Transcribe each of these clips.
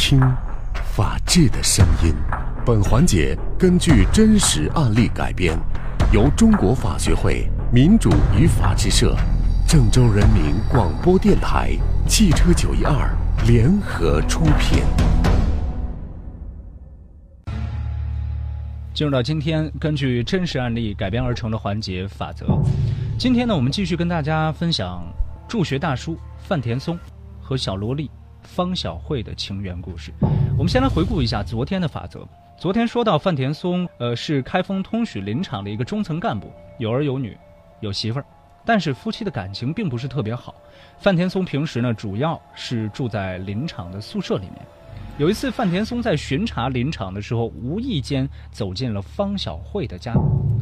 听法治的声音。本环节根据真实案例改编，由中国法学会民主与法治社、郑州人民广播电台、汽车九一二联合出品。进入到今天根据真实案例改编而成的环节法则。今天呢，我们继续跟大家分享助学大叔范田松和小萝莉方小慧的情缘故事。我们先来回顾一下昨天的法则。昨天说到范田松，呃，是开封通许林场的一个中层干部，有儿有女，有媳妇儿，但是夫妻的感情并不是特别好。范田松平时呢，主要是住在林场的宿舍里面。有一次，范田松在巡查林场的时候，无意间走进了方小慧的家。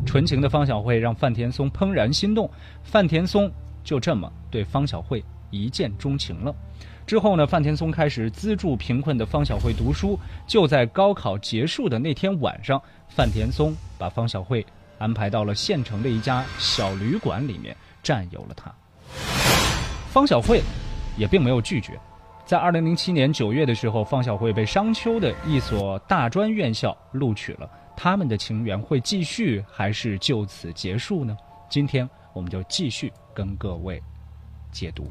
纯情的方小慧让范田松怦然心动，范田松就这么对方小慧一见钟情了。之后呢，范田松开始资助贫困的方小慧读书。就在高考结束的那天晚上，范田松把方小慧安排到了县城的一家小旅馆里面，占有了她。方小慧也并没有拒绝。在二零零七年九月的时候，方小慧被商丘的一所大专院校录取了。他们的情缘会继续还是就此结束呢？今天我们就继续跟各位解读。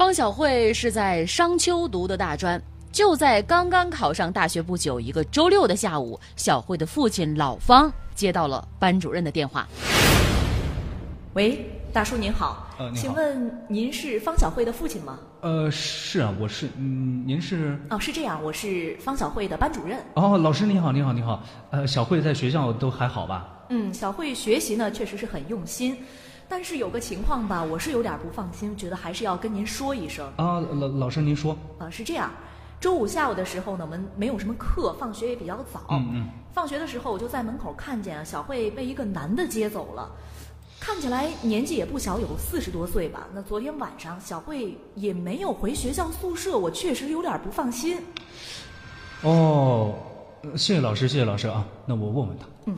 方小慧是在商丘读的大专，就在刚刚考上大学不久，一个周六的下午，小慧的父亲老方接到了班主任的电话。喂，大叔您好，呃您好请问您是方小慧的父亲吗？呃，是啊，我是，嗯，您是？哦，是这样，我是方小慧的班主任。哦，老师您好，您好，您好。呃，小慧在学校都还好吧？嗯，小慧学习呢确实是很用心，但是有个情况吧，我是有点不放心，觉得还是要跟您说一声。啊，老老师您说。啊，是这样，周五下午的时候呢，我们没有什么课，放学也比较早。嗯嗯。放学的时候，我就在门口看见啊，小慧被一个男的接走了，看起来年纪也不小，有四十多岁吧。那昨天晚上，小慧也没有回学校宿舍，我确实有点不放心。哦，呃谢谢老师，谢谢老师啊。那我问问他。嗯。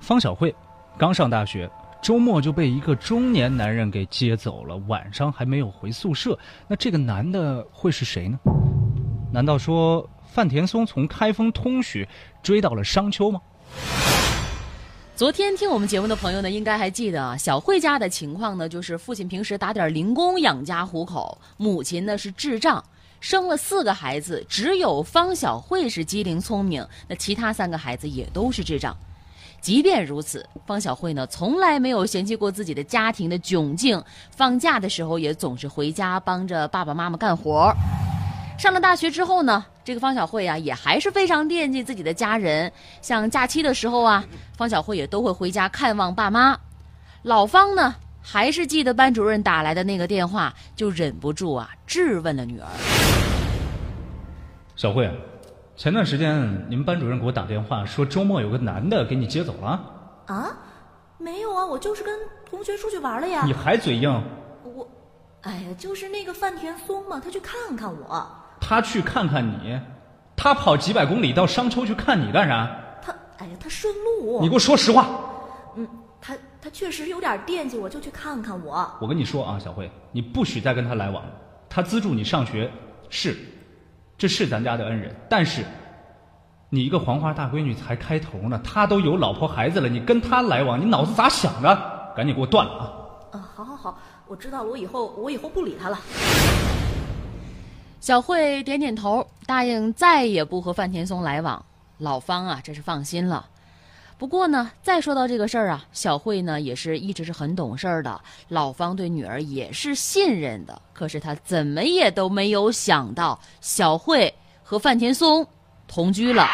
方小慧刚上大学，周末就被一个中年男人给接走了，晚上还没有回宿舍。那这个男的会是谁呢？难道说范田松从开封通许追到了商丘吗？昨天听我们节目的朋友呢，应该还记得啊，小慧家的情况呢，就是父亲平时打点零工养家糊口，母亲呢是智障，生了四个孩子，只有方小慧是机灵聪明，那其他三个孩子也都是智障。即便如此，方小慧呢从来没有嫌弃过自己的家庭的窘境，放假的时候也总是回家帮着爸爸妈妈干活。上了大学之后呢，这个方小慧啊，也还是非常惦记自己的家人。像假期的时候啊，方小慧也都会回家看望爸妈。老方呢，还是记得班主任打来的那个电话，就忍不住啊质问了女儿。小慧，啊前段时间你们班主任给我打电话说周末有个男的给你接走了，啊，没有啊，我就是跟同学出去玩了呀你。还嘴硬？我，哎呀，就是那个范田松嘛，他去看看我，他去看看你，他跑几百公里到商丘去看你干啥？他，哎呀，他顺路。你给我说实话。嗯，他他确实有点惦记我，就去看看我。我跟你说啊，小慧，你不许再跟他来往了。他资助你上学，是，这是咱家的恩人。但是，你一个黄花大闺女才开头呢，他都有老婆孩子了，你跟他来往，你脑子咋想的？赶紧给我断了啊！啊，好好好，我知道了，我以后我以后不理他了。小慧点点头，答应再也不和范田松来往。老方啊，这是放心了。不过呢，再说到这个事儿啊，小慧呢也是一直是很懂事儿的，老方对女儿也是信任的。可是他怎么也都没有想到，小慧和范田松同居了。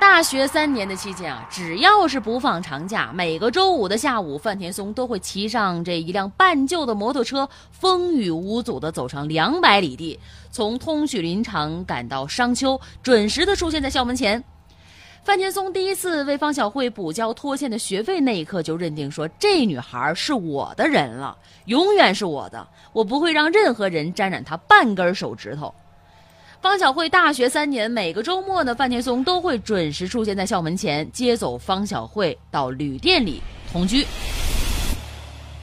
大学三年的期间啊，只要是不放长假，每个周五的下午，范田松都会骑上这一辆半旧的摩托车，风雨无阻地走上两百里地，从通许林场赶到商丘，准时地出现在校门前。范田松第一次为方小慧补交拖欠的学费那一刻，就认定说这女孩是我的人了，永远是我的，我不会让任何人沾染她半根手指头。方小慧大学三年，每个周末呢，范田松都会准时出现在校门前，接走方小慧到旅店里同居。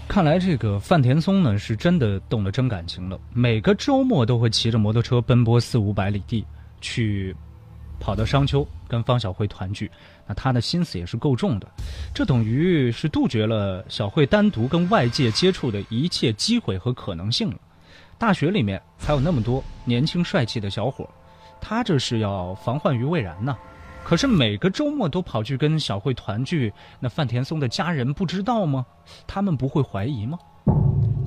看来这个范田松呢是真的动了真感情了，每个周末都会骑着摩托车奔波四五百里地去跑到商丘跟方小慧团聚。那他的心思也是够重的，这等于是杜绝了小慧单独跟外界接触的一切机会和可能性了。大学里面还有那么多年轻帅气的小伙，他这是要防患于未然呢。可是每个周末都跑去跟小慧团聚，那范田松的家人不知道吗？他们不会怀疑吗？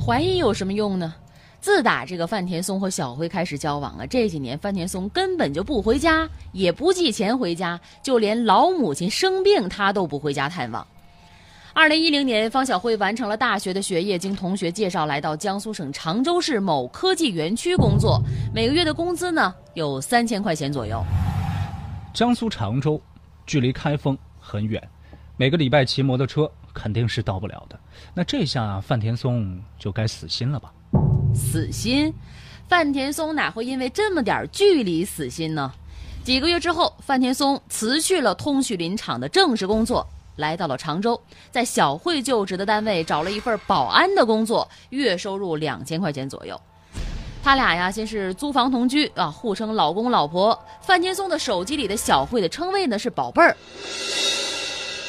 怀疑有什么用呢？自打这个范田松和小辉开始交往啊，这几年范田松根本就不回家，也不寄钱回家，就连老母亲生病他都不回家探望。二零一零年，方小慧完成了大学的学业，经同学介绍来到江苏省常州市某科技园区工作，每个月的工资呢有三千块钱左右。江苏常州，距离开封很远，每个礼拜骑摩托车肯定是到不了的。那这下范田松就该死心了吧？死心？范田松哪会因为这么点距离死心呢？几个月之后，范田松辞去了通许林场的正式工作，来到了常州，在小慧就职的单位找了一份保安的工作，月收入两千块钱左右。他俩呀，先是租房同居啊，互称老公老婆。范田松的手机里的小慧的称谓呢是宝贝儿。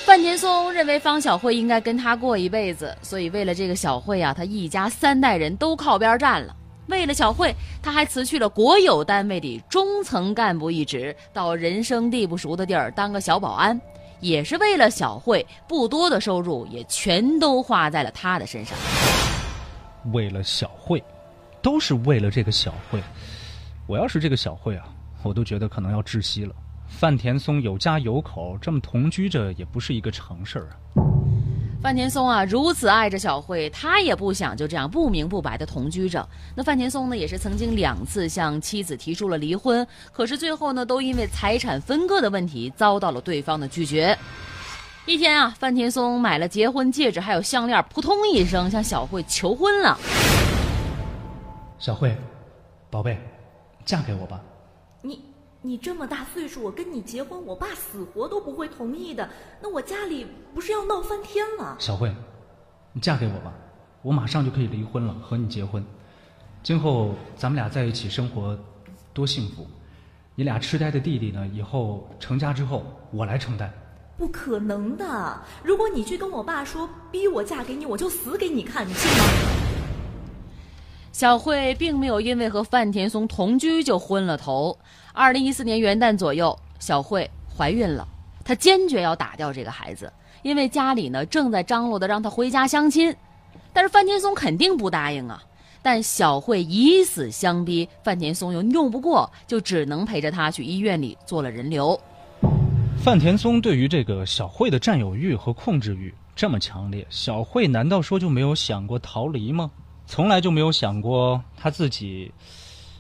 范田松认为方小慧应该跟他过一辈子，所以为了这个小慧啊，他一家三代人都靠边站了。为了小慧，他还辞去了国有单位的中层干部一职，到人生地不熟的地儿当个小保安，也是为了小慧。不多的收入也全都花在了他的身上。为了小慧。都是为了这个小慧，我要是这个小慧啊，我都觉得可能要窒息了。范田松有家有口，这么同居着也不是一个常事儿啊。范田松啊，如此爱着小慧，他也不想就这样不明不白的同居着。那范田松呢，也是曾经两次向妻子提出了离婚，可是最后呢，都因为财产分割的问题遭到了对方的拒绝。一天啊，范田松买了结婚戒指还有项链，扑通一声向小慧求婚了。小慧，宝贝，嫁给我吧。你你这么大岁数，我跟你结婚，我爸死活都不会同意的。那我家里不是要闹翻天了？小慧，你嫁给我吧，我马上就可以离婚了，和你结婚。今后咱们俩在一起生活，多幸福！你俩痴呆的弟弟呢？以后成家之后，我来承担。不可能的！如果你去跟我爸说，逼我嫁给你，我就死给你看，你信吗？小慧并没有因为和范田松同居就昏了头。二零一四年元旦左右，小慧怀孕了，她坚决要打掉这个孩子，因为家里呢正在张罗的让她回家相亲。但是范田松肯定不答应啊。但小慧以死相逼，范田松又拗不过，就只能陪着她去医院里做了人流。范田松对于这个小慧的占有欲和控制欲这么强烈，小慧难道说就没有想过逃离吗？从来就没有想过他自己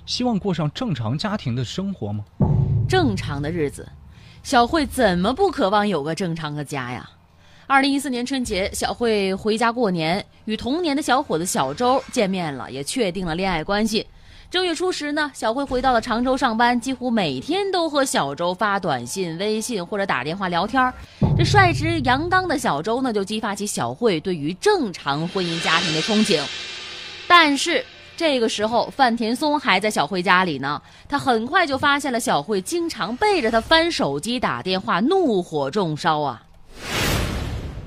希望过上正常家庭的生活吗？正常的日子，小慧怎么不渴望有个正常的家呀？二零一四年春节，小慧回家过年，与同年的小伙子小周见面了，也确定了恋爱关系。正月初十呢，小慧回到了常州上班，几乎每天都和小周发短信、微信或者打电话聊天。这率直阳刚的小周呢，就激发起小慧对于正常婚姻家庭的憧憬。但是这个时候，范田松还在小慧家里呢。他很快就发现了小慧经常背着他翻手机打电话，怒火中烧啊！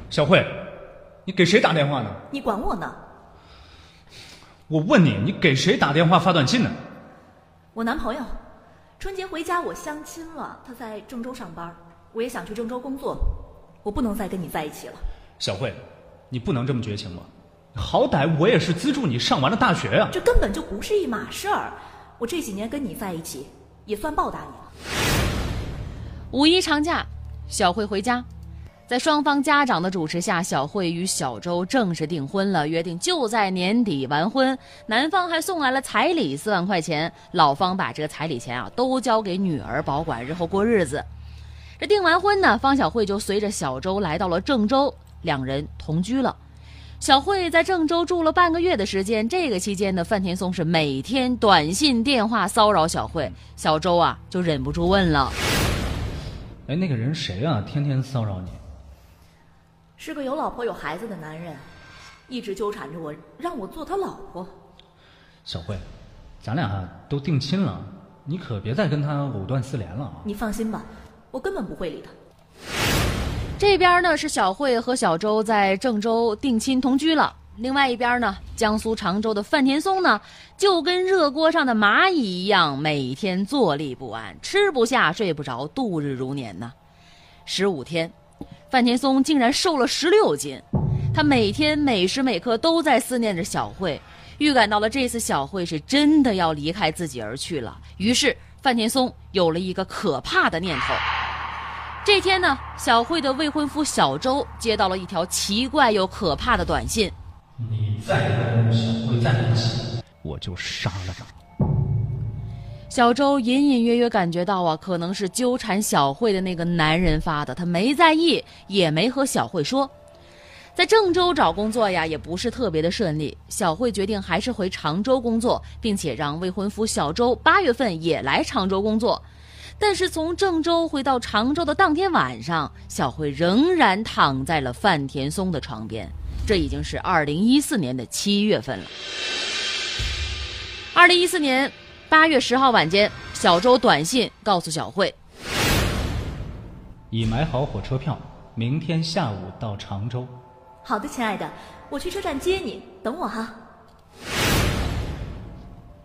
小慧，你给谁打电话呢？你管我呢？我问你，你给谁打电话发短信呢？我男朋友，春节回家我相亲了，他在郑州上班，我也想去郑州工作，我不能再跟你在一起了。小慧，你不能这么绝情吧？好歹我也是资助你上完了大学呀，这根本就不是一码事儿。我这几年跟你在一起，也算报答你了。五一长假，小慧回家，在双方家长的主持下，小慧与小周正式订婚了，约定就在年底完婚。男方还送来了彩礼四万块钱，老方把这个彩礼钱啊都交给女儿保管，日后过日子。这订完婚呢，方小慧就随着小周来到了郑州，两人同居了。小慧在郑州住了半个月的时间，这个期间呢，范田松是每天短信、电话骚扰小慧。小周啊，就忍不住问了：“哎，那个人谁啊？天天骚扰你？”是个有老婆有孩子的男人，一直纠缠着我，让我做他老婆。小慧，咱俩都定亲了，你可别再跟他藕断丝连了啊！你放心吧，我根本不会理他。这边呢是小慧和小周在郑州定亲同居了，另外一边呢，江苏常州的范田松呢，就跟热锅上的蚂蚁一样，每天坐立不安，吃不下睡不着，度日如年呢。十五天，范田松竟然瘦了十六斤。他每天每时每刻都在思念着小慧，预感到了这次小慧是真的要离开自己而去了。于是范田松有了一个可怕的念头。这天呢，小慧的未婚夫小周接到了一条奇怪又可怕的短信：“你再跟小慧在一起，我就杀了他。”小周隐隐约约感觉到啊，可能是纠缠小慧的那个男人发的，他没在意，也没和小慧说。在郑州找工作呀，也不是特别的顺利。小慧决定还是回常州工作，并且让未婚夫小周八月份也来常州工作。但是从郑州回到常州的当天晚上，小慧仍然躺在了范田松的床边。这已经是二零一四年的七月份了。二零一四年八月十号晚间，小周短信告诉小慧：“已买好火车票，明天下午到常州。”好的，亲爱的，我去车站接你，等我哈。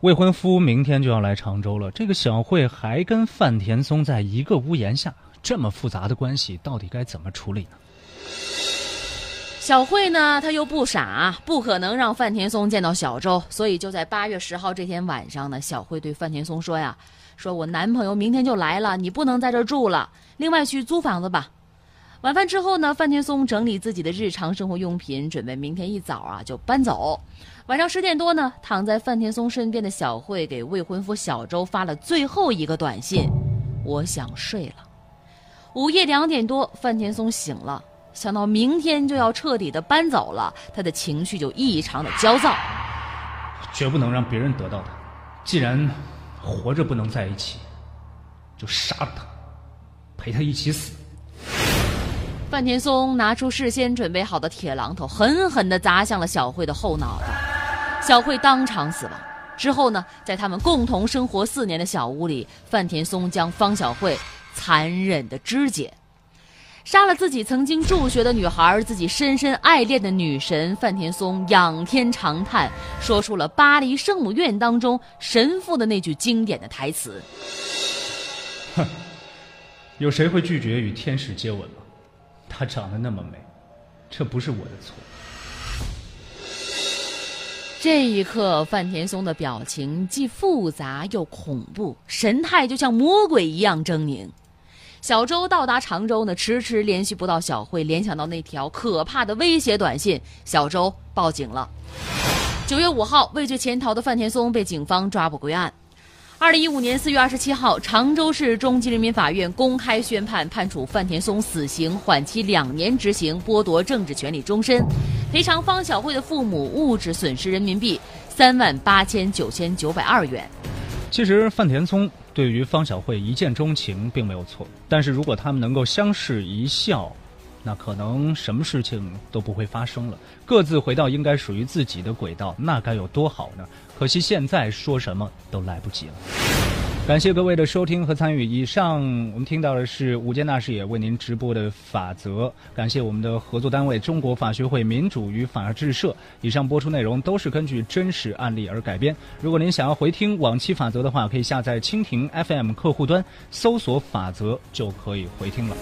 未婚夫明天就要来常州了，这个小慧还跟范田松在一个屋檐下，这么复杂的关系，到底该怎么处理呢？小慧呢，她又不傻，不可能让范田松见到小周，所以就在八月十号这天晚上呢，小慧对范田松说呀：“说我男朋友明天就来了，你不能在这住了，另外去租房子吧。”晚饭之后呢，范天松整理自己的日常生活用品，准备明天一早啊就搬走。晚上十点多呢，躺在范天松身边的小慧给未婚夫小周发了最后一个短信：“我想睡了。”午夜两点多，范天松醒了，想到明天就要彻底的搬走了，他的情绪就异常的焦躁。绝不能让别人得到他，既然活着不能在一起，就杀了他，陪他一起死。范田松拿出事先准备好的铁榔头，狠狠地砸向了小慧的后脑袋，小慧当场死亡。之后呢，在他们共同生活四年的小屋里，范田松将方小慧残忍的肢解，杀了自己曾经助学的女孩，自己深深爱恋的女神。范田松仰天长叹，说出了巴黎圣母院当中神父的那句经典的台词：“哼，有谁会拒绝与天使接吻？”她长得那么美，这不是我的错。这一刻，范田松的表情既复杂又恐怖，神态就像魔鬼一样狰狞。小周到达常州呢，迟迟联系不到小慧，联想到那条可怕的威胁短信，小周报警了。九月五号，畏罪潜逃的范田松被警方抓捕归案。二零一五年四月二十七号，常州市中级人民法院公开宣判，判处范田松死刑，缓期两年执行，剥夺政治权利终身，赔偿方小慧的父母物质损失人民币三万八千九千九百二元。其实范田松对于方小慧一见钟情并没有错，但是如果他们能够相视一笑。那可能什么事情都不会发生了，各自回到应该属于自己的轨道，那该有多好呢？可惜现在说什么都来不及了。感谢各位的收听和参与。以上我们听到的是午间大视野为您直播的法则。感谢我们的合作单位中国法学会民主与法治社。以上播出内容都是根据真实案例而改编。如果您想要回听往期法则的话，可以下载蜻蜓 FM 客户端，搜索“法则”就可以回听了。